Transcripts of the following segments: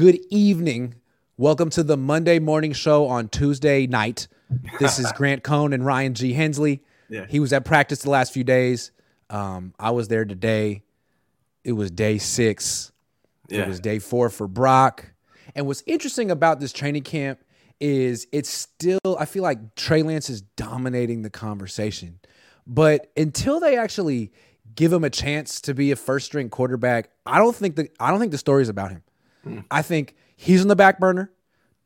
Good evening. Welcome to the Monday morning show on Tuesday night. This is Grant Cohn and Ryan G. Hensley. Yeah. He was at practice the last few days. Um, I was there today. It was day six. Yeah. It was day four for Brock. And what's interesting about this training camp is it's still, I feel like Trey Lance is dominating the conversation. But until they actually give him a chance to be a first string quarterback, I don't think the I don't think the story's about him. I think he's on the back burner,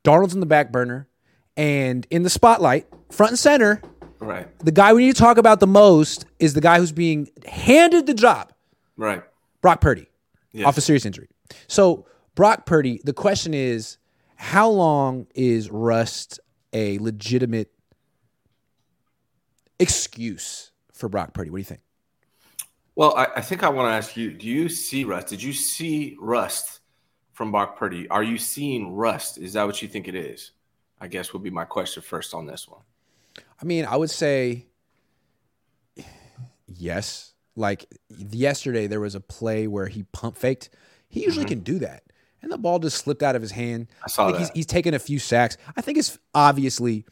Darnold's on the back burner, and in the spotlight, front and center, Right. the guy we need to talk about the most is the guy who's being handed the job. Right. Brock Purdy Yes. off a serious injury. So, Brock Purdy, the question is how long is rust a legitimate excuse for Brock Purdy? What do you think? Well, I, I think I want to ask you: Do you see rust? Did you see rust from Brock Purdy? Are you seeing rust? Is that what you think it is? I guess would be my question first on this one. I mean, I would say yes. Like yesterday, there was a play where he pump faked. He usually mm-hmm. can do that. And the ball just slipped out of his hand. I saw think He's, that. he's taken a few sacks. I think it's obviously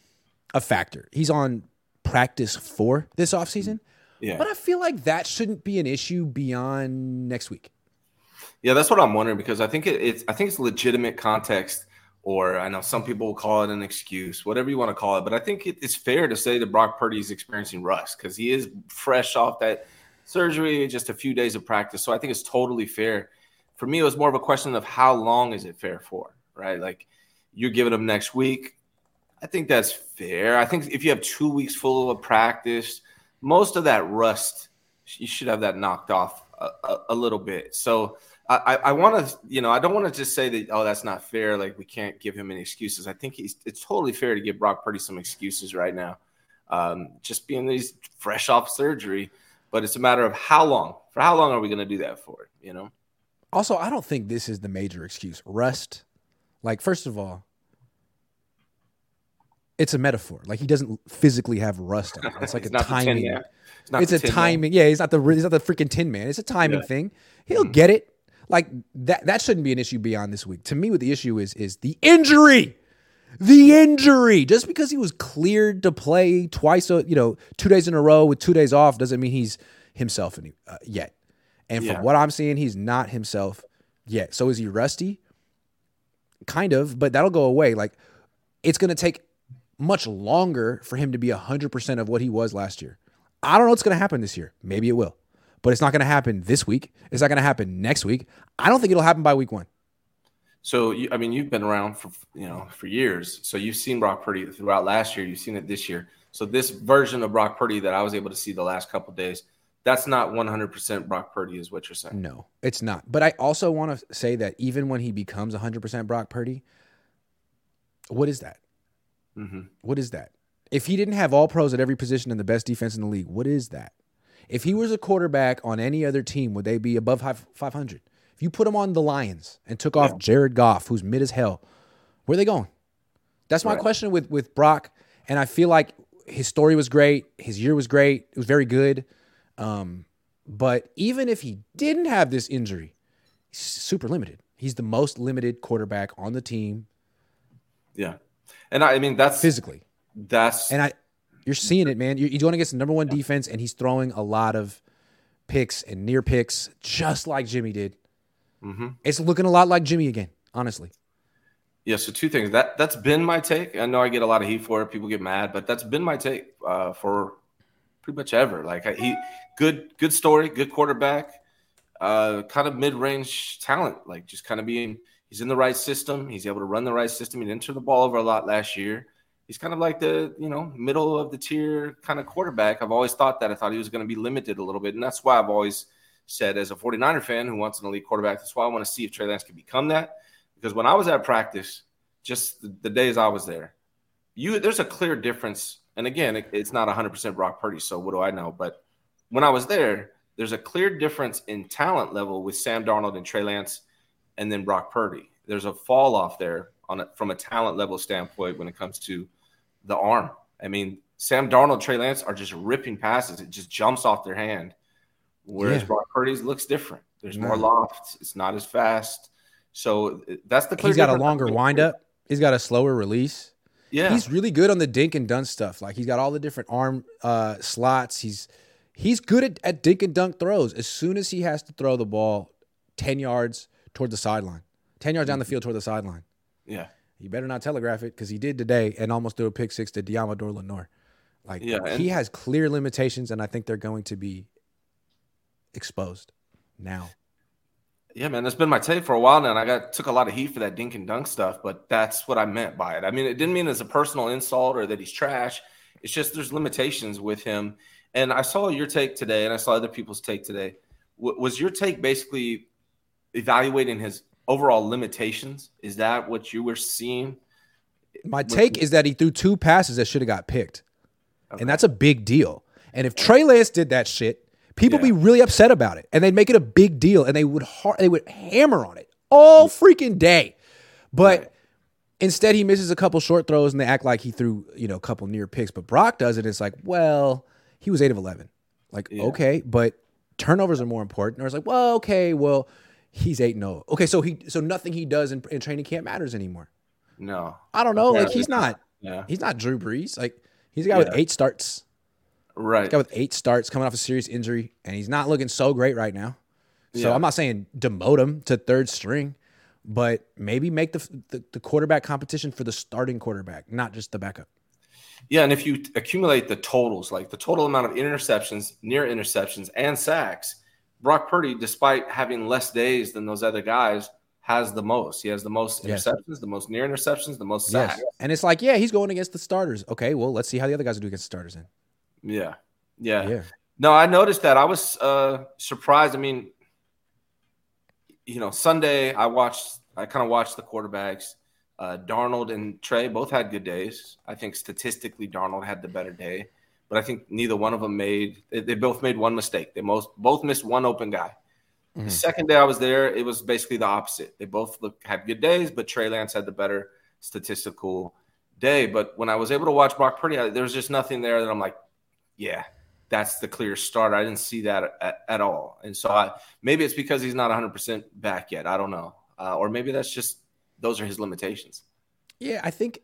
a factor. He's on practice for this offseason. Mm-hmm. Yeah. But I feel like that shouldn't be an issue beyond next week. Yeah, that's what I'm wondering because I think it, it's I think it's legitimate context, or I know some people will call it an excuse, whatever you want to call it. But I think it, it's fair to say that Brock Purdy is experiencing rust because he is fresh off that surgery, just a few days of practice. So I think it's totally fair. For me, it was more of a question of how long is it fair for, right? Like you're giving him next week. I think that's fair. I think if you have two weeks full of practice, most of that rust, you should have that knocked off a, a, a little bit. So I, I, want to, you know, I don't want to just say that, oh, that's not fair. Like we can't give him any excuses. I think he's, it's totally fair to give Brock Purdy some excuses right now. Um, just being that he's fresh off surgery, but it's a matter of how long. For how long are we going to do that for? You know? Also, I don't think this is the major excuse. Rust, like, first of all, it's a metaphor. Like he doesn't physically have rust on. it. It's like a timing. It's, not it's a Tin Man. timing. Yeah, he's not the he's not the freaking tin man. It's a timing Yeah. thing. He'll get it. Like that. That shouldn't be an issue beyond this week. To me, what the issue is is the injury. The injury. Just because he was cleared to play twice, uh, you know, two days in a row with two days off, doesn't mean he's himself any, uh, yet. And from Yeah. what I'm seeing, he's not himself yet. So is he rusty? Kind of, but that'll go away. Like it's going to take much longer for him to be 100% of what he was last year. I don't know what's going to happen this year. Maybe it will. But it's not going to happen this week. It's not going to happen next week. I don't think it'll happen by week 1. So you, I mean, you've been around for you know for years. So you've seen Brock Purdy throughout last year. You've seen it this year. So this version of Brock Purdy that I was able to see the last couple days, that's not 100% Brock Purdy, is what you're saying. No, it's not. But I also want to say that even when he becomes 100% Brock Purdy, what is that? hmm What is that? If he didn't have all pros at every position and the best defense in the league, what is that? If he was a quarterback on any other team, would they be above 500? If you put him on the Lions and took off Yeah. Jared Goff, who's mid as hell, where are they going? That's my Right. question with with Brock. And I feel like his story was great. His year was great. It was very good. Um, but even if he didn't have this injury, he's super limited. He's the most limited quarterback on the team Yeah, and I, I mean that's physically. that's And I, you're seeing it, man. You're, you're going against the number one defense, and he's throwing a lot of picks and near picks, just like Jimmy did. Mhm. It's looking a lot like Jimmy again, honestly. Yeah, so two things. That that's been my take. I know I get a lot of heat for it. People get mad, but that's been my take uh, for pretty much ever. Like he, good good story, good quarterback, uh, kind of mid range talent. Like just kind of being, he's in the right system. He's able to run the right system. He didn't turn the ball over a lot last year. He's kind of like the you know middle of the tier kind of quarterback. I've always thought that. I thought he was going to be limited a little bit, and that's why I've always said as a 49er fan who wants an elite quarterback, that's why I want to see if Trey Lance can become that. Because when I was at practice, just the, the days I was there, you there's a clear difference. And again, it, it's not 100% Brock Purdy, so what do I know? But when I was there, there's a clear difference in talent level with Sam Darnold and Trey Lance, and then Brock Purdy. There's a fall off there on a, from a talent level standpoint when it comes to the arm. I mean, Sam Darnold, Trey Lance are just ripping passes. It just jumps off their hand. Whereas Yeah. Brock Purdy's looks different. There's more loft. It's not as fast. So that's the. He's got a longer windup. He's got a slower release. Yeah, he's really good on the dink and dunk stuff. Like he's got all the different arm uh, slots. He's he's good at, at dink and dunk throws. As soon as he has to throw the ball ten yards toward the sideline, ten yards down the field toward the sideline. Yeah, you better not telegraph it because he did today and almost threw a pick six to Deommodore Lenoir. Like yeah, he has clear limitations, and I think they're going to be exposed now. Yeah, man, that's been my take for a while now, and I got took a lot of heat for that dink and dunk stuff, but that's what I meant by it. I mean, it didn't mean as a personal insult or that he's trash. It's just there's limitations with him. And I saw your take today, and I saw other people's take today. W- was your take basically evaluating his overall limitations? Is that what you were seeing? My take is that he threw two passes that should have got picked, okay. and that's a big deal. And if Trey Lance did that shit, People yeah. be really upset about it, and they'd make it a big deal, and they would har- they would hammer on it all mm. freaking day. But right. instead, he misses a couple short throws, and they act like he threw you know a couple near picks. But Brock does it. It's like, well, he was eight of eleven. Like, yeah. okay, but turnovers are more important. Or it's like, well, okay, well, he's eight and zero. Oh. Okay, so he so nothing he does in, in training camp matters anymore. No, I don't know. Like he's not. Yeah. He's not Drew Brees. Like he's a guy yeah. with eight starts. Right. Guy with eight starts coming off a serious injury, and he's not looking so great right now. So yeah. I'm not saying demote him to third string, but maybe make the, the, the quarterback competition for the starting quarterback, not just the backup. Yeah, and if you accumulate the totals, like the total amount of interceptions, near interceptions, and sacks, Brock Purdy, despite having less days than those other guys, has the most. He has the most yes. interceptions, the most near interceptions, the most sacks. Yes. And it's like, yeah, he's going against the starters. Okay, well, let's see how the other guys do against the starters then. Yeah. Yeah. Yeah. No, I noticed that. I was uh, surprised. I mean, you know, Sunday I watched. I kind of watched the quarterbacks. Uh, Darnold and Trey both had good days. I think statistically, Darnold had the better day, but I think neither one of them made. They, they both made one mistake. They most both missed one open guy. Mm-hmm. The second day I was there, it was basically the opposite. They both looked, had good days, but Trey Lance had the better statistical day. But when I was able to watch Brock Purdy, there was just nothing there that I'm like, yeah, that's the clear start. I didn't see that at, at all. And so I, maybe it's because he's not 100% back yet. I don't know. Uh, or maybe that's just those are his limitations. Yeah, I think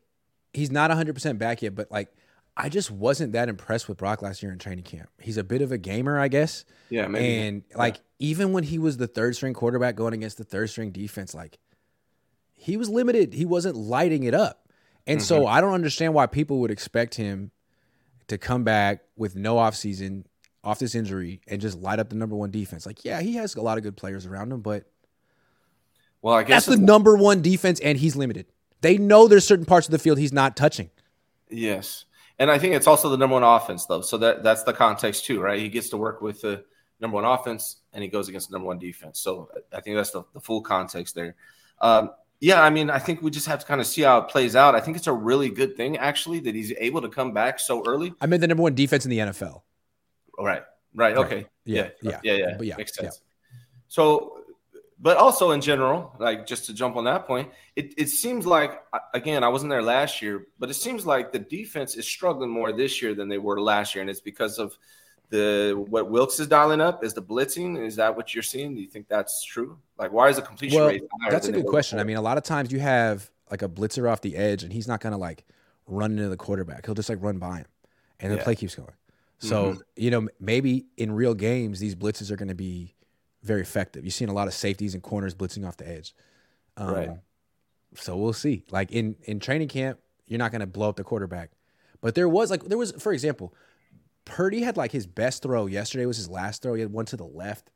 he's not 100% back yet, but like I just wasn't that impressed with Brock last year in training camp. He's a bit of a gamer, I guess. Yeah, maybe. And like yeah. even when he was the third string quarterback going against the third string defense, like he was limited. He wasn't lighting it up. And mm-hmm. so I don't understand why people would expect him to come back with no offseason, off this injury, and just light up the number one defense. Like, yeah, he has a lot of good players around him, but well, I guess that's the number one defense, and he's limited. They know there's certain parts of the field he's not touching. Yes, and I think it's also the number one offense, though. So that that's the context too, right? He gets to work with the number one offense, and he goes against the number one defense. So I think that's the, the full context there. Um, yeah, I mean, I think we just have to kind of see how it plays out. I think it's a really good thing, actually, that he's able to come back so early. I mean, the number one defense in the NFL. Right. Right. Okay. Right. Yeah. Yeah. Yeah. Yeah. yeah. Makes sense. Yeah. So, but also in general, like just to jump on that point, it, it seems like, again, I wasn't there last year, but it seems like the defense is struggling more this year than they were last year. And it's because of the what Wilks is dialing up is the blitzing. Is that what you're seeing? Do you think that's true? Like, why is the completion well, rate higher? That's a good question. I mean, a lot of times you have like a blitzer off the edge, and he's not gonna like run into the quarterback. He'll just like run by him, and the yeah. play keeps going. So mm-hmm. you know, maybe in real games, these blitzes are going to be very effective. You've seen a lot of safeties and corners blitzing off the edge. Um, right. So we'll see. Like in in training camp, you're not going to blow up the quarterback, but there was like there was, for example, Purdy had like his best throw yesterday was his last throw. He had one to the left.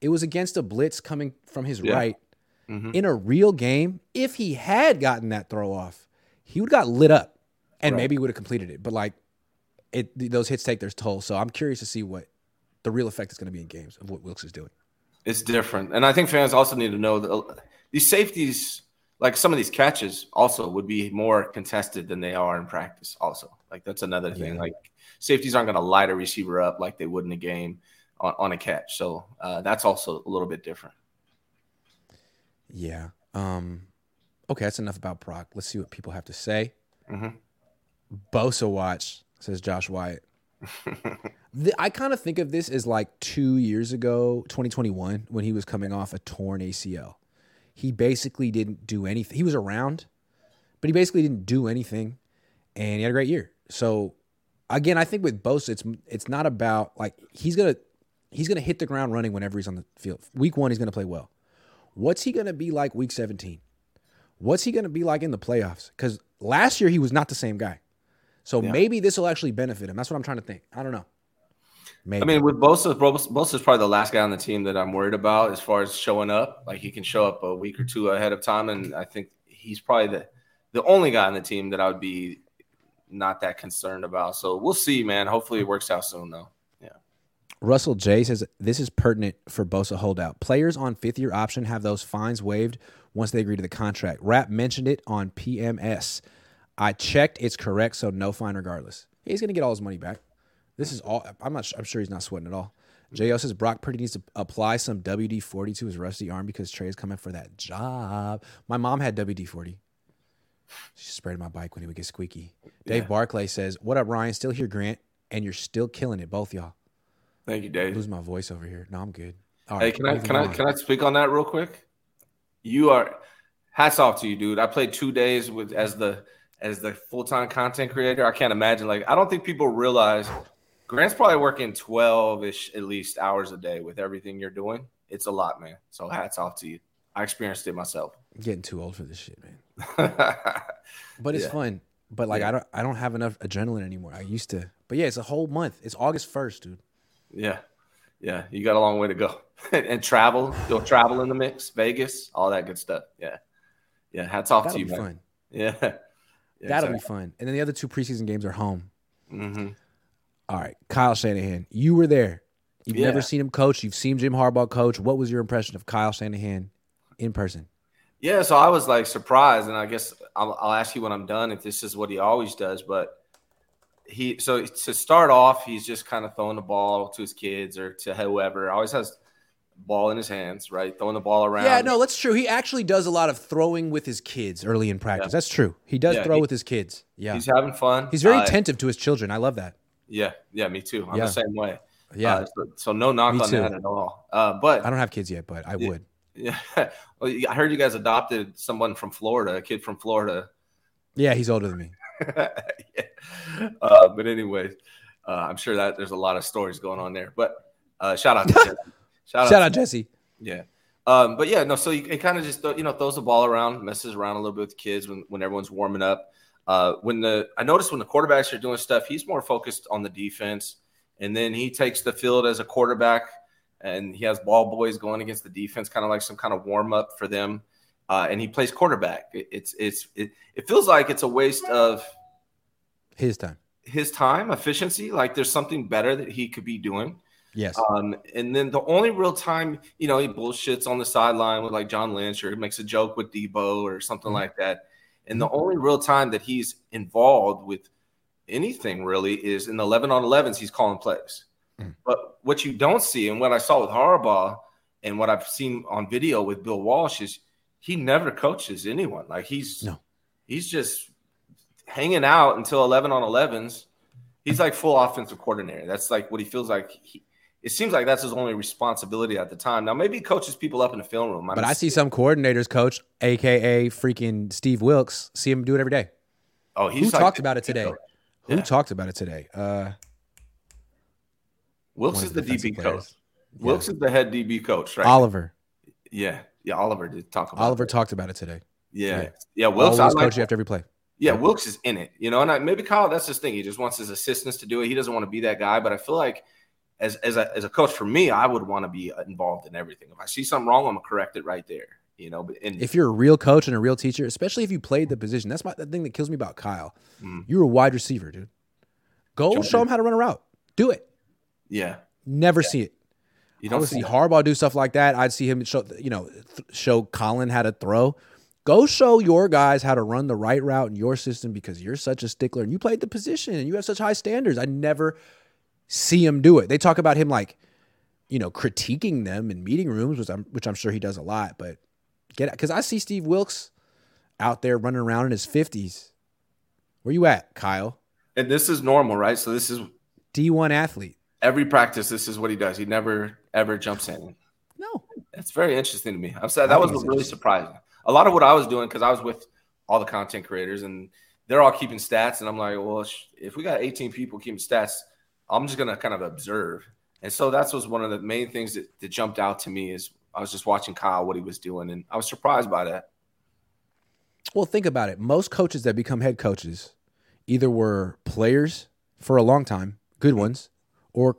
It was against a blitz coming from his yeah. right. Mm-hmm. In a real game, if he had gotten that throw off, he would have got lit up and right. maybe would have completed it. But like it those hits take their toll. So I'm curious to see what the real effect is going to be in games of what Wilks is doing. It's different. And I think fans also need to know that uh, these safeties like some of these catches also would be more contested than they are in practice also. Like that's another thing. Yeah. Like safeties aren't going to light a receiver up like they would in a game on, on a catch. So uh, that's also a little bit different. Yeah. Um, okay, that's enough about Brock. Let's see what people have to say. Mm-hmm. Bosa watch says Josh Wyatt. the, I kind of think of this as like two years ago, 2021, when he was coming off a torn ACL. he basically didn't do anything. He was around, but he basically didn't do anything, and he had a great year. So again, I think with Bosa, it's it's not about like he's gonna he's gonna hit the ground running whenever he's on the field. Week one, he's gonna play well. What's he gonna be like week seventeen? What's he gonna be like in the playoffs? Because last year he was not the same guy. So Yeah. maybe this will actually benefit him. That's what I'm trying to think. I don't know. Maybe. I mean, with Bosa, Bosa- Bosa's probably the last guy on the team that I'm worried about as far as showing up. Like he can show up a week or two ahead of time, and I think he's probably the the only guy on the team that I would be not that concerned about. So we'll see, man. Hopefully it works out soon, though. Yeah. Russell J says this is pertinent for Bosa holdout. Players on fifth year option have those fines waived once they agree to the contract. Rap mentioned it on PMS. I checked; it's correct, so no fine regardless. He's going to get all his money back. This is all. I'm not. I'm sure he's not sweating at all. Jo says Brock Purdy needs to apply some WD forty to his rusty arm because Trey is coming for that job. My mom had WD forty. She sprayed my bike when he would get squeaky. Dave Yeah. Barclay says, "What up, Ryan? Still here, Grant, and you're still killing it, both y'all." Thank you, Dave. lose my voice over here. No, I'm good. All Hey, right, can I can I can I speak on that real quick? You are hats off to you, dude. I played two days with as the as the full time content creator. I can't imagine. Like, I don't think people realize Grant's probably working twelve ish at least hours a day with everything you're doing. It's a lot, man. So hats off to you. I experienced it myself. I'm getting too old for this shit, man. But it's Yeah. fun. But like Yeah. I don't I don't have enough adrenaline anymore. I used to. But yeah, it's a whole month. It's August first, dude. yeah, Yeah, You got a long way to go. and travel, you'll travel in the mix, Vegas, all that good stuff. Yeah, yeah. Hats off That'll to you, man. fun. Yeah, yeah That'll be fun. And then the other two preseason games are home. hmm All right, Kyle Shanahan, you were there. You've Yeah. never seen him coach. You've seen Jim Harbaugh coach. What was your impression of Kyle Shanahan in person? Yeah, so I was like surprised, and I guess I'll, I'll ask you when I'm done if this is what he always does. But he, so to start off, he's just kind of throwing the ball to his kids or to whoever. Always has ball in his hands, right? Throwing the ball around. Yeah, no, that's true. He actually does a lot of throwing with his kids early in practice. Yeah. That's true. He does Yeah, throw he- with his kids. Yeah. he's having fun. He's very Uh, attentive to his children. I love that. Yeah, yeah, me too. I'm Yeah. the same way. Yeah. Uh, so, so no knock Me on too. that at all. Uh, but I don't have kids yet, but I Yeah. would. yeah, well, I heard you guys adopted someone from Florida, a kid from Florida. Yeah, he's older than me. yeah. uh, but anyway, uh, I'm sure that there's a lot of stories going on there. But uh, shout out to Jesse. Shout, Shout out Jesse. Yeah. Um, but yeah, no. So he, he kind of just you know throws the ball around, messes around a little bit with the kids when, when everyone's warming up. Uh, when the I noticed when the quarterbacks are doing stuff, he's more focused on the defense, and then he takes the field as a quarterback, and he has ball boys going against the defense, kind of like some kind of warm up for them. Uh, and he plays quarterback. It, it's it's it, it feels like it's a waste of His time. his time efficiency. Like there's something better that he could be doing. Yes. Um, and then the only real time, you know, he bullshits on the sideline with like John Lynch or makes a joke with Deebo or something Mhm. like that. And the only real time that he's involved with anything really is in the 11 on 11s, he's calling plays. Mm. But what you don't see, and what I saw with Harbaugh and what I've seen on video with Bill Walsh is he never coaches anyone. Like he's, No. he's just hanging out until 11 on 11s. He's like full offensive coordinator. That's like what he feels like. He, it seems like that's his only responsibility at the time. Now, maybe he coaches people up in the film room. but I see some coordinators, coach, aka freaking Steve Wilks, see him do it every day. Oh, Who like- talked about it today? Who talked about it today? Uh, Wilks is the the DB players. coach. Wilks is the head DB coach, right? Oliver. Yeah, yeah. Oliver did talk about Oliver it. talked about it today. Yeah, yeah. yeah. Wilks, I like, coach you after every play. yeah, Wilks is in it, you know. And I, maybe Kyle, that's his thing. He just wants his assistants to do it. He doesn't want to be that guy. But I feel like as as a, as a coach, for me, I would want to be involved in everything. If I see something wrong, I'm gonna correct it right there. You know, but and If you're a real coach and a real teacher, especially if you played the position, that's my the thing that kills me about Kyle. Mm. You're a wide receiver, dude. Go Jordan. show him how to run a route. Do it. yeah, Never see it. you I don't would see see. Harbaugh do stuff like that. I'd see him show, you know, th- show Colin how to throw. Go show your guys how to run the right route in your system because you're such a stickler and you played the position and you have such high standards. I never see him do it. They talk about him like, you know, critiquing them in meeting rooms, which I'm which I'm sure he does a lot. But get because I see Steve Wilks out there running around in his fifties. Where you at, Kyle? And this is normal, right? So this is D one athlete. every practice. This is what he does. He never ever jumps in. No, that's very interesting to me. I'm saying that was really surprising. A lot of what I was doing because I was with all the content creators and they're all keeping stats, and I'm like, well, if we got 18 people keeping stats, I'm just gonna kind of observe. And so that was one of the main things that, that jumped out to me is I was just watching Kyle what he was doing, and I was surprised by that. Well, think about it. Most coaches that become head coaches either were players for a long time, good ones, or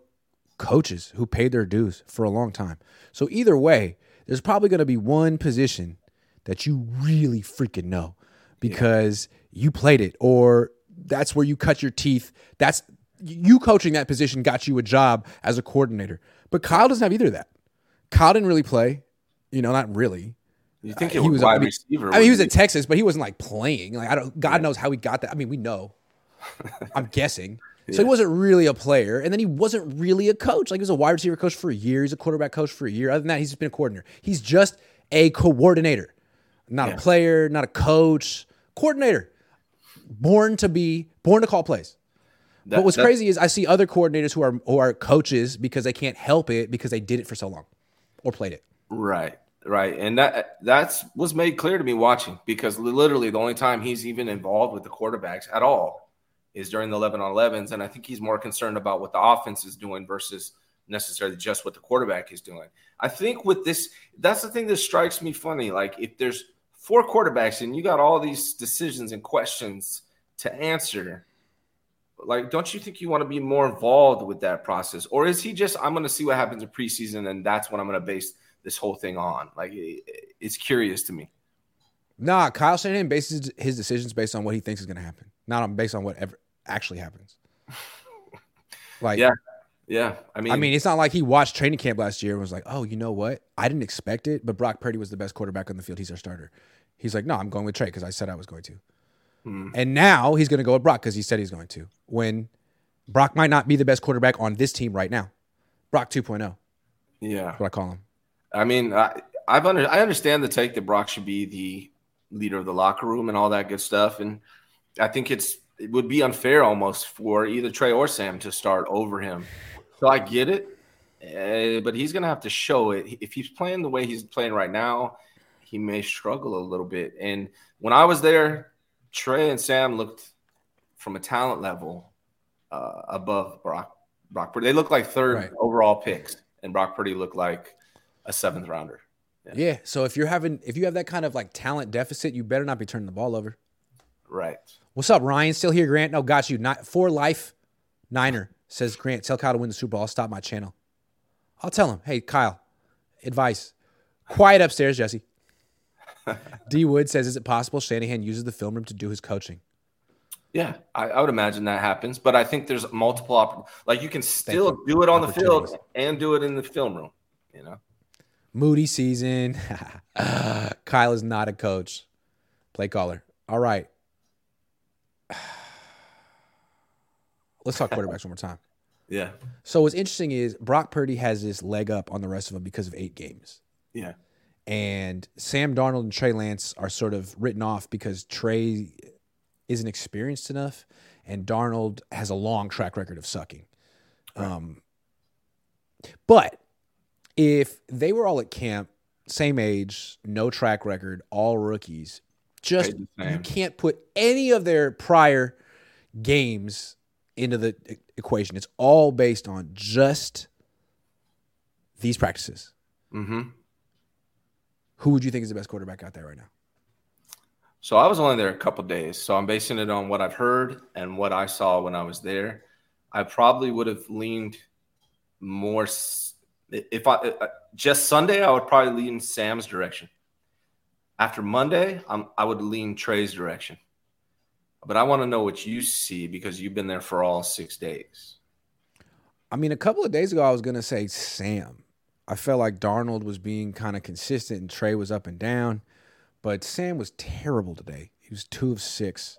coaches who paid their dues for a long time. So either way, there's probably going to be one position that you really freaking know because yeah. you played it or that's where you cut your teeth. That's you coaching that position got you a job as a coordinator. But Kyle doesn't have either of that. Kyle didn't really play, you know, not really. You think uh, he was a wide I mean, receiver? I mean, he was at Texas, but he wasn't like playing. Like I don't. God yeah. knows how he got that. I mean, we know. I'm guessing. Yeah. So he wasn't really a player, and then he wasn't really a coach. Like he was a wide receiver coach for a year. He's a quarterback coach for a year. Other than that, he's just been a coordinator. He's just a coordinator, not yeah. a player, not a coach. Coordinator, born to be, born to call plays. That, but what's crazy is I see other coordinators who are who are coaches because they can't help it because they did it for so long or played it. Right. Right. And that that's was made clear to me watching because literally the only time he's even involved with the quarterbacks at all is during the 11 on 11s. And I think he's more concerned about what the offense is doing versus necessarily just what the quarterback is doing. I think with this, that's the thing that strikes me funny. Like if there's four quarterbacks and you got all these decisions and questions to answer, like don't you think you want to be more involved with that process? Or is he just, I'm going to see what happens in preseason and that's what I'm going to base – this whole thing on. Like it's curious to me. Nah, Kyle Shanahan bases his decisions based on what he thinks is going to happen, not on based on what ever actually happens. Like, yeah, yeah. I mean, I mean, it's not like he watched training camp last year and was like, "Oh, you know what? I didn't expect it, but Brock Purdy was the best quarterback on the field. He's our starter." He's like, "No, I'm going with Trey because I said I was going to." Hmm. And now he's going to go with Brock because he said he's going to. When Brock might not be the best quarterback on this team right now, Brock 2.0. Yeah, what I call him. I mean, I, I've under I understand the take that Brock should be the leader of the locker room and all that good stuff, and I think it's it would be unfair almost for either Trey or Sam to start over him. So I get it, uh, but he's gonna have to show it. If he's playing the way he's playing right now, he may struggle a little bit. And when I was there, Trey and Sam looked from a talent level uh, above Brock. Brock Purdy. They look like third right. overall picks, and Brock Purdy looked like a seventh rounder. Yeah. yeah. So if you're having if you have that kind of like talent deficit, you better not be turning the ball over. Right. What's up, Ryan? Still here, Grant? No, got you. Not for life. Niner says Grant. Tell Kyle to win the Super Bowl. I'll stop my channel. I'll tell him. Hey, Kyle. Advice. Quiet upstairs, Jesse. D Wood says, "Is it possible Shanahan uses the film room to do his coaching?" Yeah, I, I would imagine that happens, but I think there's multiple op- like you can still do it on the field and do it in the film room you know. Moody season. Kyle is not a coach. Play caller. All right. Let's talk quarterbacks one more time. Yeah. So what's interesting is Brock Purdy has this leg up on the rest of them because of eight games. Yeah. And Sam Darnold and Trey Lance are sort of written off because Trey isn't experienced enough and Darnold has a long track record of sucking. Right. Um, but if they were all at camp, same age, no track record, all rookies, just you can't put any of their prior games into the equation. It's all based on just these practices. Mm-hmm. Who would you think is the best quarterback out there right now? So I was only there a couple days, so I'm basing it on what I've heard and what I saw when I was there. I probably would have leaned more if I uh, just Sunday, I would probably lean Sam's direction. After Monday, I'm, I would lean Trey's direction. But I want to know what you see because you've been there for all six days. I mean, a couple of days ago, I was going to say Sam. I felt like Darnold was being kind of consistent and Trey was up and down, but Sam was terrible today. He was two of six.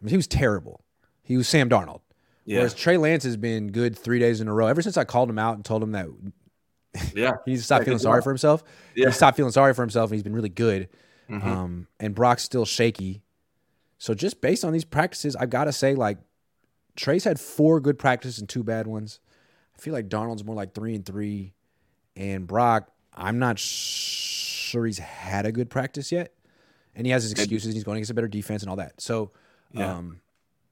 I mean, he was terrible. He was Sam Darnold. Yeah. Whereas Trey Lance has been good three days in a row. Ever since I called him out and told him that yeah. he needs to stop feeling sorry for himself. Yeah. He stopped feeling sorry for himself and he's been really good. Mm-hmm. Um, and Brock's still shaky. So just based on these practices, I've got to say, like, Trey's had four good practices and two bad ones. I feel like Darnold's more like three and three. And Brock, I'm not sure he's had a good practice yet, and he has his excuses. And he's going against a better defense and all that. So, Yeah. um,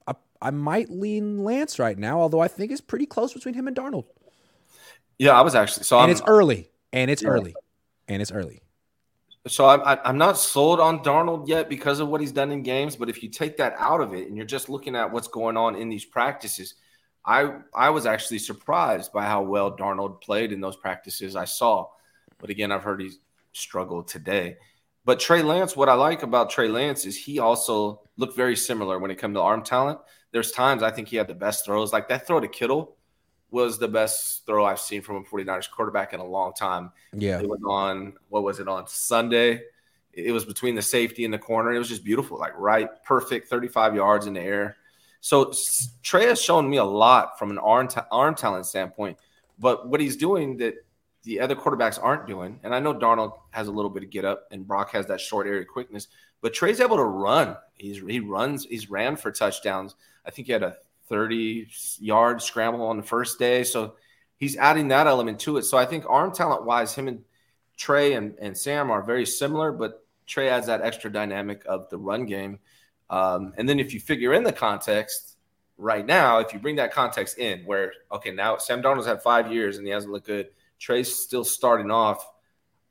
I I might lean Lance right now, although I think it's pretty close between him and Darnold. Yeah, I was actually so and I'm it's early, and it's Yeah. early, and it's early. so I'm I'm not sold on Darnold yet because of what he's done in games. But if you take that out of it and you're just looking at what's going on in these practices, I I was actually surprised by how well Darnold played in those practices I saw. But again, I've heard he's struggled today. But Trey Lance, what I like about Trey Lance is he also looked very similar when it came to arm talent. There's times I think he had the best throws, like that throw to Kittle was the best throw I've seen from a 49ers quarterback in a long time. Yeah, It was on what was it on Sunday? It was between the safety and the corner. It was just beautiful, like right, perfect, 35 yards in the air. So Trey has shown me a lot from an arm ta- arm talent standpoint. But what he's doing that the other quarterbacks aren't doing, and I know Darnold has a little bit of get up, and Brock has that short area quickness, but Trey's able to run. He's he runs. He's ran for touchdowns. I think he had a 30 yard scramble on the first day. So he's adding that element to it. So I think arm talent wise, him and Trey and, and Sam are very similar, but Trey adds that extra dynamic of the run game. Um, and then if you figure in the context right now, if you bring that context in where, okay, now Sam Darnold's had five years and he hasn't looked good, Trey's still starting off.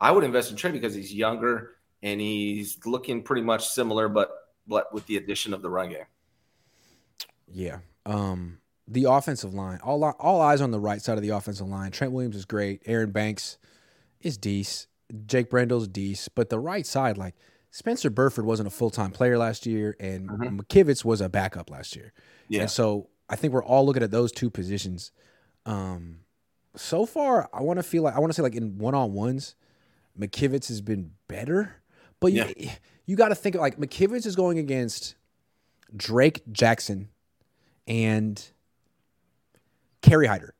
I would invest in Trey because he's younger and he's looking pretty much similar, but but with the addition of the run game. yeah. Um, the offensive line, all all eyes on the right side of the offensive line. Trent Williams is great. Aaron Banks is decent. Jake Brendel's decent, but the right side, like Spencer Burford, wasn't a full time player last year, and Mhm. McKivitz was a backup last year. Yeah. And so I think we're all looking at those two positions. Um, so far, I want to feel like I want to say like in one on ones, McKivitz has been better. But you, you got to think of like McKivitz is going against Drake Jackson and Kerry Hyder,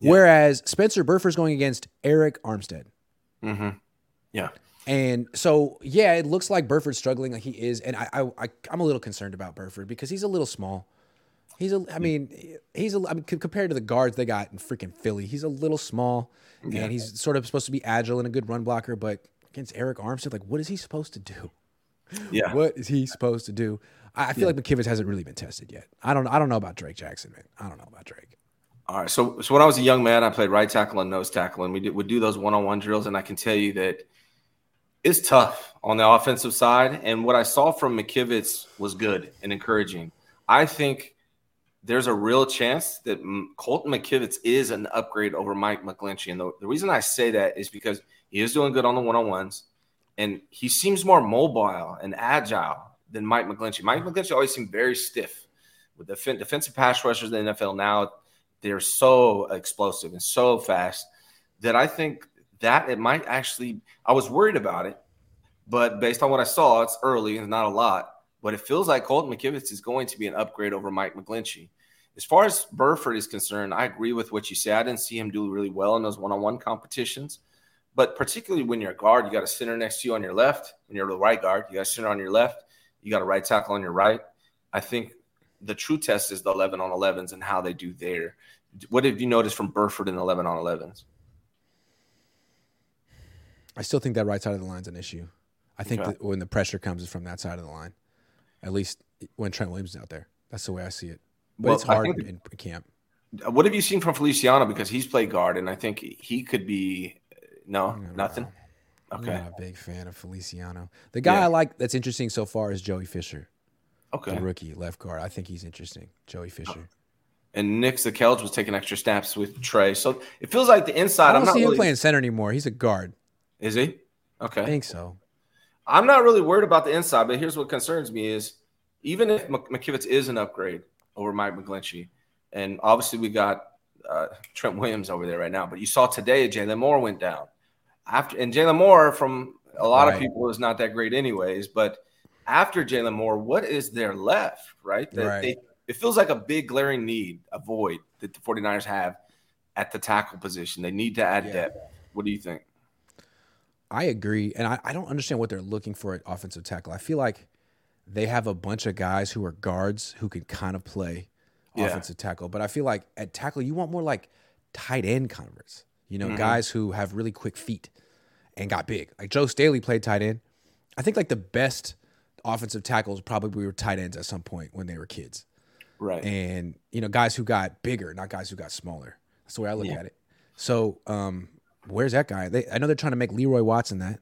Yeah. whereas Spencer Burford's going against Arik Armstead. Mm-hmm. Yeah. And so, yeah, it looks like Burford's struggling like he is, and I, I, I I'm a little concerned about Burford because he's a little small. He's a, I mean, he's a, I mean, compared to the guards they got in freaking Philly, he's a little small, Yeah. and he's sort of supposed to be agile and a good run blocker, but against Arik Armstead, like, what is he supposed to do? Yeah. What is he supposed to do? I, I feel like McKivitz hasn't really been tested yet. I don't, I don't know about Drake Jackson, man. I don't know about Drake. All right. So, so when I was a young man, I played right tackle and nose tackle, and we did, would do those one-on-one drills. And I can tell you that it's tough on the offensive side. And what I saw from McKivitz was good and encouraging. I think there's a real chance that Colton McKivitz is an upgrade over Mike McGlinchey. And the, the reason I say that is because he is doing good on the one-on-ones, and he seems more mobile and agile than Mike McGlinchey. Mike McGlinchey always seemed very stiff. With the defensive pass rushers in the NFL now, they're so explosive and so fast that I think that it might actually. I was worried about it, but based on what I saw, it's early and not a lot. But it feels like Colton McKivitz is going to be an upgrade over Mike McGlinchey. As far as Burford is concerned, I agree with what you say. I didn't see him do really well in those one-on-one competitions, but particularly when you're a guard, you got a center next to you on your left. When you're the right guard, you got a center on your left. You got a right tackle on your right. I think the true test is the 11 on 11s and how they do there. What have you noticed from Burford in 11 on 11s? I still think that right side of the line's an issue. I think Okay. that when the pressure comes from that side of the line, at least when Trent Williams is out there. That's the way I see it. But Well, it's hard think- in camp. What have you seen from Feliciano? Because he's played guard, and I think he could be no nothing. know. I'm Okay, not a big fan of Feliciano. The guy Yeah. I like that's interesting so far is Joey Fisher, okay. the rookie left guard. I think he's interesting. Joey Fisher. And Nick Zakelj was taking extra snaps with Trey, so it feels like the inside. I don't I'm not see him really, playing center anymore. He's a guard. Is he? Okay. I think so. I'm not really worried about the inside, but here's what concerns me is even if Mc- McKivitz is an upgrade over Mike McGlinchey, and obviously we got uh, Trent Williams over there right now, but you saw today Jaylon Moore went down after, and Jaylon Moore from a lot of people is not that great anyways, but after Jaylon Moore, what is there left, right? That Right. They, it feels like a big glaring need, a void that the 49ers have at the tackle position. They need to add Yeah. depth. What do you think? I agree, and I, I don't understand what they're looking for at offensive tackle. I feel like they have a bunch of guys who are guards who can kind of play Yeah. offensive tackle, but I feel like at tackle you want more like tight end converts. You know, Mhm. guys who have really quick feet. and got big. Like Joe Staley played tight end. I think like the best offensive tackles probably were tight ends at some point when they were kids. Right. And you know, guys who got bigger, not guys who got smaller. That's the way I look Yeah. at it. So, um, where's that guy? They, I know they're trying to make Leroy Watson that.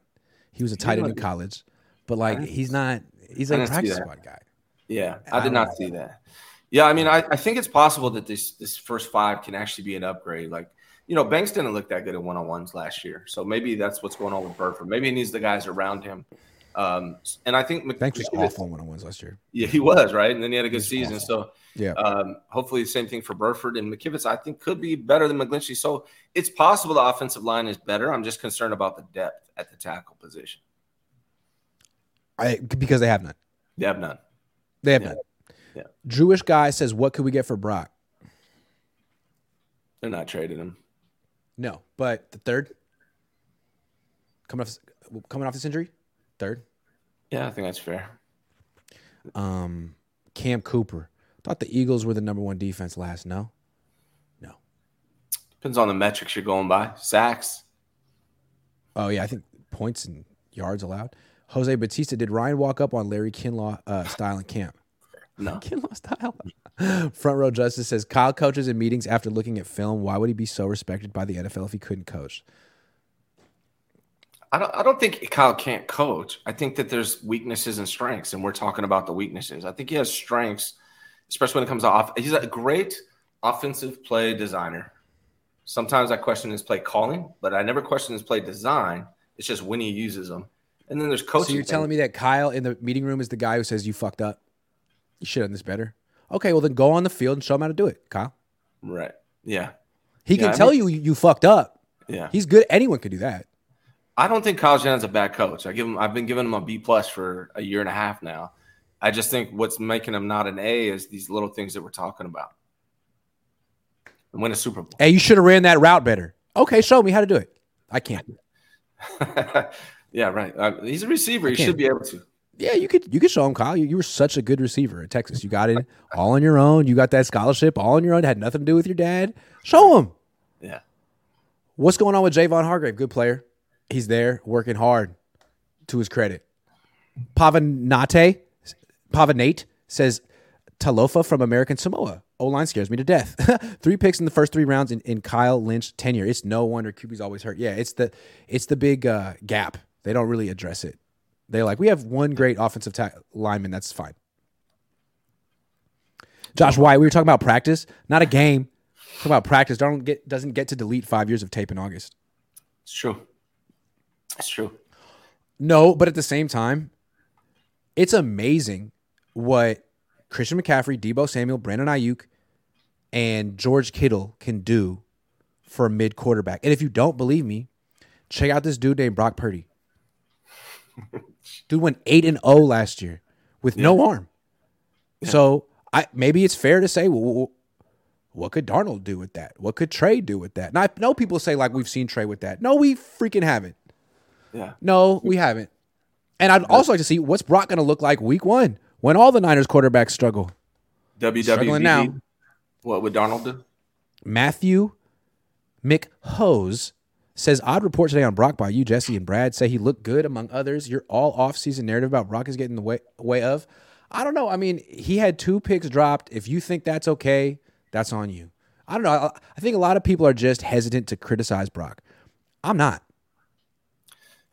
He was a tight end in college, but like he's not. He's a practice squad guy. Yeah, I I did don't see that. Yeah, I mean, I, I think it's possible that this this first five can actually be an upgrade. Like, you know, Banks didn't look that good at one on ones last year, so maybe that's what's going on with Burford. Maybe he needs the guys around him. Um, and I think Mc- Banks was awful one on ones last year. Yeah, he was right, and then he had a good season. awful. So Yeah. um, hopefully, the same thing for Burford and McKivitz. I think could be better than McGlinchey. So it's possible the offensive line is better. I'm just concerned about the depth at the tackle position. I because they have none. They have none. They have Yeah. none. Yeah. Jewish guy says, "What could we get for Brock?" They're not trading him. No, but the third coming off coming off this injury, third. Yeah, I think that's fair. Um, Cam Cooper thought the Eagles were the number one defense last. No, no. Depends on the metrics you're going by. Sacks. Oh yeah, I think points and yards allowed. Jose Batista did Ryan walk up on Larry Kinlaw uh, style in camp? No. Kinlaw style. Front row justice says Kyle coaches in meetings after looking at film. Why would he be so respected by the NFL if he couldn't coach? I don't, I don't think Kyle can't coach. I think that there's weaknesses and strengths, and we're talking about the weaknesses. I think he has strengths, especially when it comes to off. He's a great offensive play designer. Sometimes I question his play calling, but I never question his play design. It's just when he uses them. And then there's coaching. So you're telling me that Kyle in the meeting room is the guy who says you fucked up? You should have done this better. Okay, well then go on the field and show him how to do it, Kyle. right? Yeah, He Yeah, can I tell mean- you you fucked up. yeah. He's good. Anyone could do that. I don't think Kyle Shanahan's a bad coach. I give him. I've been giving him a B plus for a year and a half now. I just think what's making him not an A is these little things that we're talking about. And win a Super Bowl. Hey, you should have ran that route better. Okay, show me how to do it. I can't. yeah, right. Uh, he's a receiver. He should be able to. Yeah, you could you could show him, Kyle. You, you were such a good receiver at Texas. You got it all on your own. You got that scholarship all on your own. Had nothing to do with your dad. Show him. Yeah. What's going on with Javon Hargrave? Good player. He's there working hard. To his credit, Pavanate Pavanate says Talofa from American Samoa. O line scares me to death. three picks in the first three rounds in, in Kyle Lynch tenure. It's no wonder QB's always hurt. Yeah, it's the it's the big uh, gap. They don't really address it. They're like, we have one great offensive ta- lineman. That's fine. Josh White, we were talking about practice, not a game. Talking about practice. Don't get doesn't get to delete five years of tape in August. It's true. It's true. No, but at the same time, it's amazing what Christian McCaffrey, Deebo Samuel, Brandon Aiyuk, and George Kittle can do for a mid quarterback. And if you don't believe me, check out this dude named Brock Purdy. Dude went eight and zero last year with no arm. So I maybe it's fair to say, well, what could Darnold do with that? What could Trey do with that? Now I know people say like we've seen Trey with that. No, we freaking haven't. Yeah. No, we haven't. And I'd also like to see what's Brock going to look like week one when all the Niners quarterbacks struggle. Struggling now. What would Donald do? Matthew McHose says odd report today on Brock by you, Jesse and Brad say he looked good among others. Your all off-season narrative about Brock is getting in the way, way of. I don't know. I mean, he had two picks dropped. If you think that's okay, that's on you. I don't know. I, I think a lot of people are just hesitant to criticize Brock. I'm not.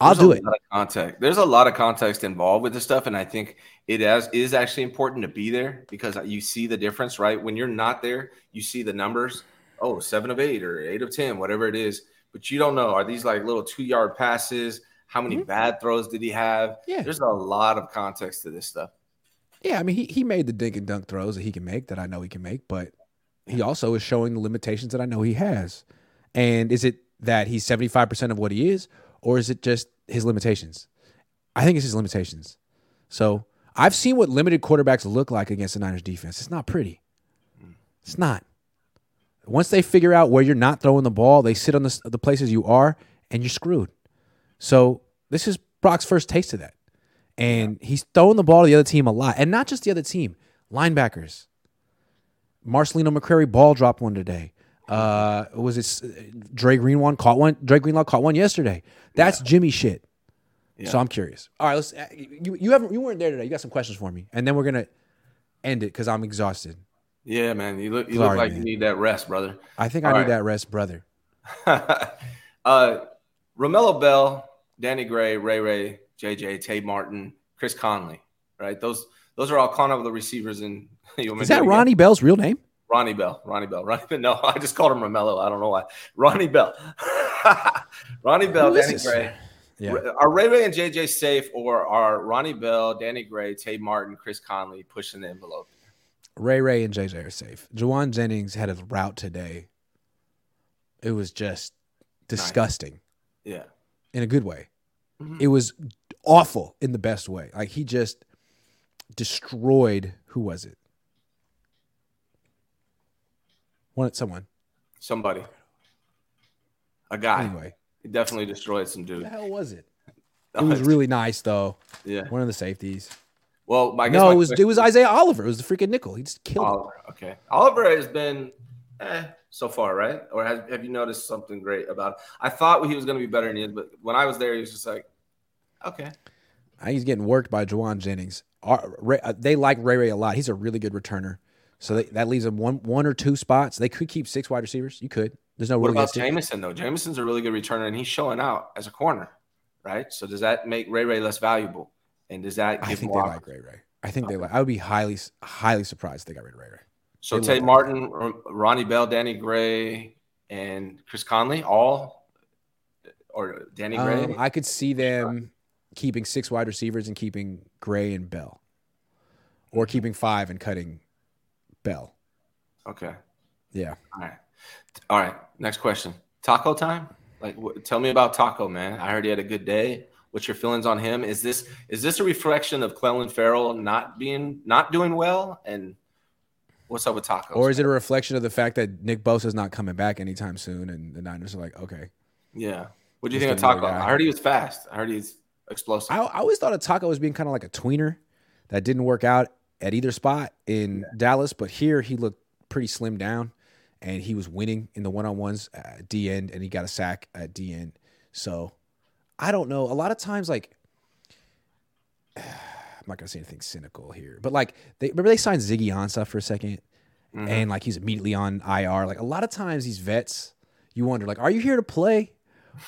I'll There's do a it. lot of context. There's a lot of context involved with this stuff, and I think it as is actually important to be there because you see the difference, right? When you're not there, you see the numbers. Oh, seven of eight or eight of ten, whatever it is, but you don't know are these like little two yard passes? How many bad throws did he have? Mm-hmm. Yeah. there's a lot of context to this stuff. Yeah, I mean, he, he made the dink and dunk throws that he can make that I know he can make, but he also is showing the limitations that I know he has. And is it that he's 75% of what he is, or is it just his limitations? I think it's his limitations. So I've seen what limited quarterbacks look like against the Niners defense. It's not pretty. It's not. Once they figure out where you're not throwing the ball, they sit on the, the places you are, and you're screwed. So this is Brock's first taste of that. And he's throwing the ball to the other team a lot. And not just the other team, linebackers. Marcelino McCrary-Ball dropped one today. Uh, was it Dre Greenlaw caught one? Dre Greenlaw caught one yesterday. That's Jimmy shit. Yeah. So I'm curious. All right, let's. uh, You you haven't you weren't there today. You got some questions for me, and then we're gonna end it because I'm exhausted. Yeah, man. You look you Sorry, look like man. you need that rest, brother. I think I All need right. that rest, brother. uh, Romello Bell, Danny Gray, Ray Ray, JJ, Tay Martin, Chris Conley, right? Those those are all kind of the receivers in. You want me Is that it again? Ronnie Bell's real name? Ronnie Bell. Ronnie Bell. Ronnie Bell. No, I just called him Romello. I don't know why. Ronnie Bell. Ronnie Bell, Who Danny? Gray. Yeah. Are Ray Ray and JJ safe, or are Ronnie Bell, Danny Gray, Tay Martin, Chris Conley pushing the envelope? Ray Ray and JJ are safe. Jauan Jennings had a route today. It was just disgusting Yeah. in a good way. Mhm. It was awful in the best way. Like he just destroyed who was it? One someone. Somebody. A guy. Anyway. He definitely destroyed some Who dude. the hell was it? It was really nice though. yeah. One of the safeties. Well, guess No, my it was question- it was Isaiah Oliver. It was the freaking nickel. He just killed him. Oliver. Okay. Oliver has been eh, so far, right? Or has, have you noticed something great about it? I thought he was going to be better than he is, but when I was there, he was just like, okay. I think he's getting worked by Jauan Jennings. Uh, They like Ray Ray a lot. He's a really good returner. So they, that leaves them one one or two spots. They could keep six wide receivers. You could. There's no What about. Jameson, though? Jamison's a really good returner, and he's showing out as a corner, right? So does that make Ray Ray less valuable? And does that I think they like Ray Ray. I think they like. I would be highly highly surprised if they got rid of Ray Ray. so they. Martin, Ronnie Bell, Danny Gray, and Chris Conley, all or Danny Gray. Um, I could see them keeping six wide receivers and keeping Gray and Bell, or keeping five and cutting Bell. okay. Yeah. All right. All right. Next question. Taco time? Like, wh- tell me about Taco, man. I heard he had a good day. What's your feelings on him? Is this is this a reflection of Clelin Ferrell not being not doing well? And what's up with Taco? Or is it a reflection of the fact that Nick Bosa is not coming back anytime soon, and the Niners are like, okay. Yeah. What do you think of Taco? I heard he was fast. I heard he's explosive. I, I always thought of Taco as being kind of like a tweener that didn't work out at either spot in Dallas, but here he looked pretty slim down, and he was winning in the one on ones at D end, and he got a sack at D end. So I don't know. A lot of times, like I'm not gonna say anything cynical here, but like they remember they signed Ziggy Ansah for a 2nd Mhm. and like he's immediately on IR. Like a lot of times, these vets, you wonder, like, are you here to play?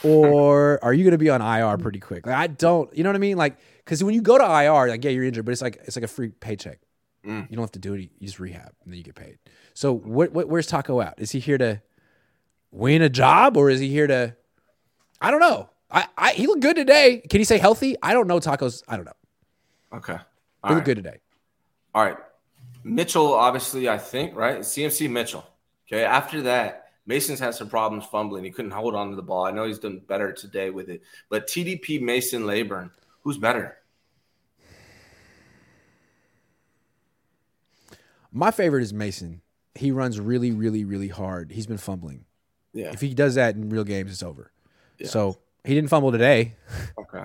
or are you going to be on IR pretty quick? Like, I don't, you know what I mean? Like, because when you go to IR, like, yeah, you're injured, but it's like it's like a free paycheck. Mm. You don't have to do it. You just rehab and then you get paid. So, what, what, where's Taco at? Is he here to win a job or is he here to? I don't know. I, I he looked good today. Can he say healthy? I don't know. Tacos. I don't know. Okay. He All looked right. good today. All right. Mitchell, obviously, I think, right? CMC Mitchell. Okay. After that, Mason's had some problems fumbling. He couldn't hold on to the ball. I know he's done better today with it. But TDP, Mason, Laborn, who's better? My favorite is Mason. He runs really, really, really hard. He's been fumbling. Yeah. If he does that in real games, it's over. Yeah. So he didn't fumble today. Okay.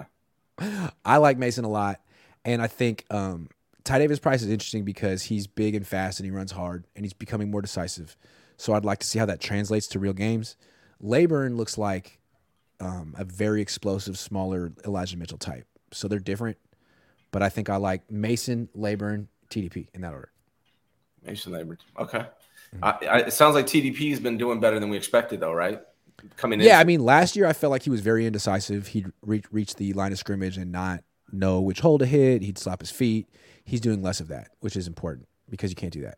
I like Mason a lot, and I think um, Ty Davis Price is interesting because he's big and fast and he runs hard and he's becoming more decisive. So I'd like to see how that translates to real games. Laborn looks like um, a very explosive, smaller Elijah Mitchell type. So they're different, but I think I like Mason, Laborn, TDP in that order. Mason Laborn. Okay. I, I, it sounds like TDP has been doing better than we expected, though, right? Coming in. Yeah, I mean, last year I felt like he was very indecisive. He'd reach, reach the line of scrimmage and not know which hole to hit. He'd slap his feet. He's doing less of that, which is important because you can't do that.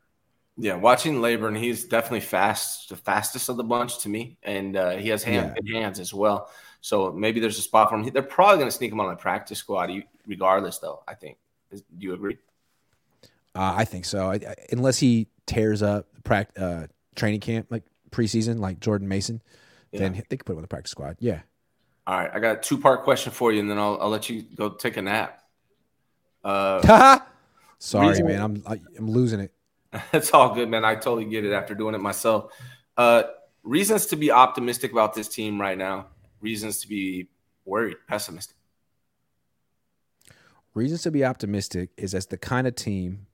Yeah, watching Laborn, he's definitely fast, the fastest of the bunch to me, and uh, he has hand, Yeah. hands as well. So maybe there's a spot for him. They're probably going to sneak him on the practice squad, regardless. Though I think. Do you agree? Uh, I think so. I, I, unless he tears up prac- uh, training camp like preseason, like Jordan Mason, then Yeah. they could put him on the practice squad. Yeah. All right, I got a two part question for you, and then I'll, I'll let you go take a nap. Uh, Sorry, Reason- man. I'm I, I'm losing it. it's all good, man. I totally get it after doing it myself. Uh, reasons to be optimistic about this team right now. Reasons to be worried, pessimistic. Reasons to be optimistic is as the kind of team,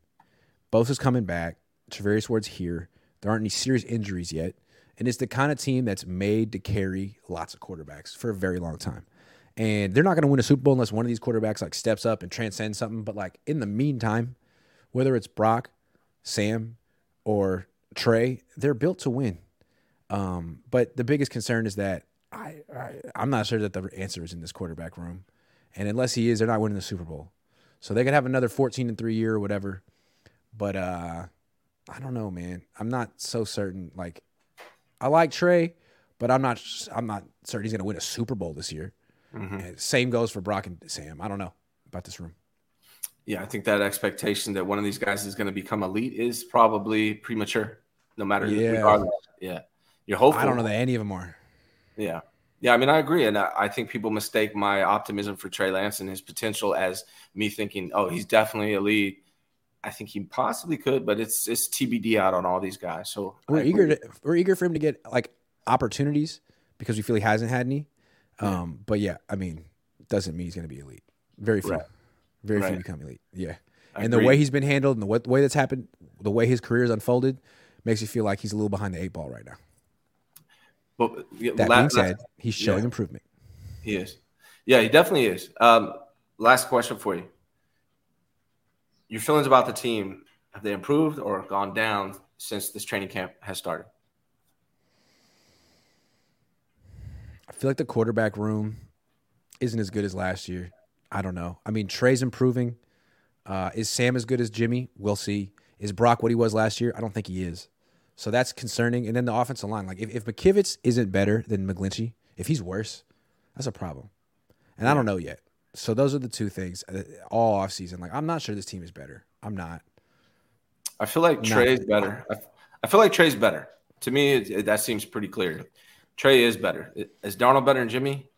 both is coming back. Charvarius Ward's here. There aren't any serious injuries yet, and it's the kind of team that's made to carry lots of quarterbacks for a very long time. And they're not going to win a Super Bowl unless one of these quarterbacks like steps up and transcends something. But like in the meantime, whether it's Brock, Sam, or Trey, they're built to win. Um, but the biggest concern is that I, I I'm not sure that the answer is in this quarterback room, and unless he is, they're not winning the Super Bowl. So they could have another 14 and three year or whatever. But uh, I don't know, man. I'm not so certain. Like, I like Trey, but I'm not. I'm not certain he's going to win a Super Bowl this year. Mm-hmm. Same goes for Brock and Sam. I don't know about this room. Yeah, I think that expectation that one of these guys is going to become elite is probably premature. No matter, yeah, yeah. You're hopeful. I don't know that any of them are. Yeah, yeah. I mean, I agree, and I, I think people mistake my optimism for Trey Lance and his potential as me thinking, oh, he's definitely elite. I think he possibly could, but it's it's TBD out on all these guys. So we're eager to we're eager for him to get like opportunities because we feel he hasn't had any. Yeah. Um, but yeah, I mean, doesn't mean he's going to be elite. Very few, right. very right. few become elite. Yeah, I and agree. the way he's been handled and the, way, the way that's happened, the way his career has unfolded, makes you feel like he's a little behind the eight ball right now. But yeah, that being said, he's showing yeah. improvement. He is. Yeah, he definitely is. Um, last question for you. Your feelings about the team have they improved or gone down since this training camp has started? I feel like the quarterback room isn't as good as last year. I don't know. I mean, Trey's improving. Uh, is Sam as good as Jimmy? We'll see. Is Brock what he was last year? I don't think he is. So that's concerning. And then the offensive line, like if, if McKivitz isn't better than McGlinchey, if he's worse, that's a problem. And. I don't know yet. So those are the two things all off season. Like I'm not sure this team is better. I'm not. I feel like Trey's better. I, I feel like Trey's better. To me, it, it, that seems pretty clear. Trey is better. Is Darnold better than Jimmy?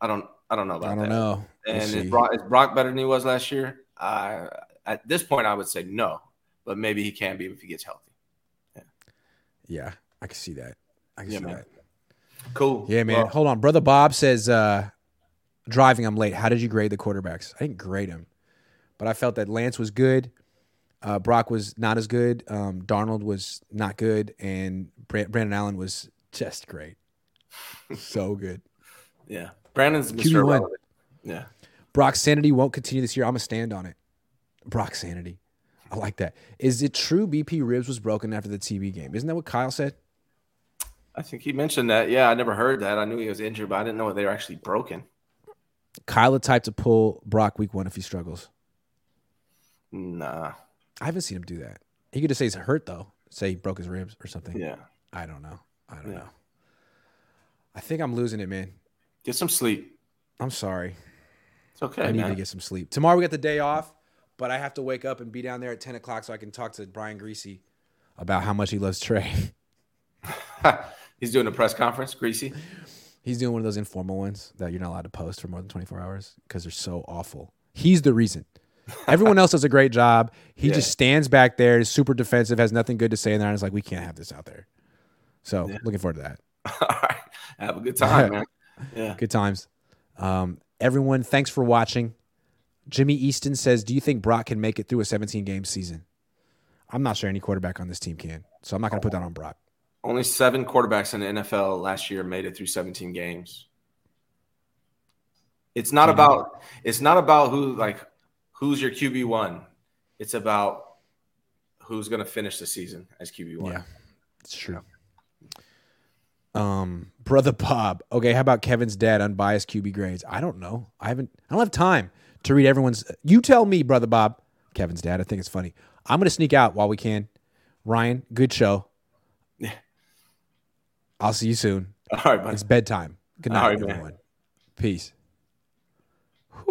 I don't. I don't know about that. I don't that. know. We'll and is Brock, is Brock, better than he was last year? Uh, at this point, I would say no, but maybe he can be if he gets healthy. Yeah, yeah I can see that. I can yeah, see man. that. Cool. Yeah, man. Well, Hold on, brother Bob says uh, driving. I'm late. How did you grade the quarterbacks? I didn't grade him, but I felt that Lance was good. Uh, Brock was not as good. Um, Darnold was not good, and Brandon Allen was just great. so good. Yeah. Brandon's Mr. One. Yeah. Brock's sanity won't continue this year. I'm to stand on it. Brock's sanity. I like that. Is it true BP ribs was broken after the TB game? Isn't that what Kyle said? I think he mentioned that. Yeah, I never heard that. I knew he was injured, but I didn't know they were actually broken. Kyle the type to pull Brock week one if he struggles. Nah. I haven't seen him do that. He could just say he's hurt though. Say he broke his ribs or something. Yeah. I don't know. I don't yeah. know. I think I'm losing it, man. Get some sleep. I'm sorry. It's okay. I need man. to get some sleep. Tomorrow we get the day off, but I have to wake up and be down there at 10 o'clock so I can talk to Brian Griese about how much he loves Trey. He's doing a press conference, Griese. He's doing one of those informal ones that you're not allowed to post for more than 24 hours because they're so awful. He's the reason. Everyone else does a great job. He yeah. just stands back there, is super defensive, has nothing good to say in there, and is like, we can't have this out there. So yeah. looking forward to that. All right. Have a good time, man. Yeah. Good times. Um, everyone, thanks for watching. Jimmy Easton says, Do you think Brock can make it through a 17 game season? I'm not sure any quarterback on this team can. So I'm not going to put that on Brock. Only seven quarterbacks in the NFL last year made it through 17 games. It's not about it's not about who like who's your QB one. It's about who's going to finish the season as QB one. Yeah, it's true. Um, brother Bob. Okay, how about Kevin's dad unbiased QB grades? I don't know. I haven't. I don't have time to read everyone's. You tell me, brother Bob. Kevin's dad. I think it's funny. I'm gonna sneak out while we can. Ryan, good show. I'll see you soon. All right, buddy. It's bedtime. Good night, everyone. Man. Peace. Whew.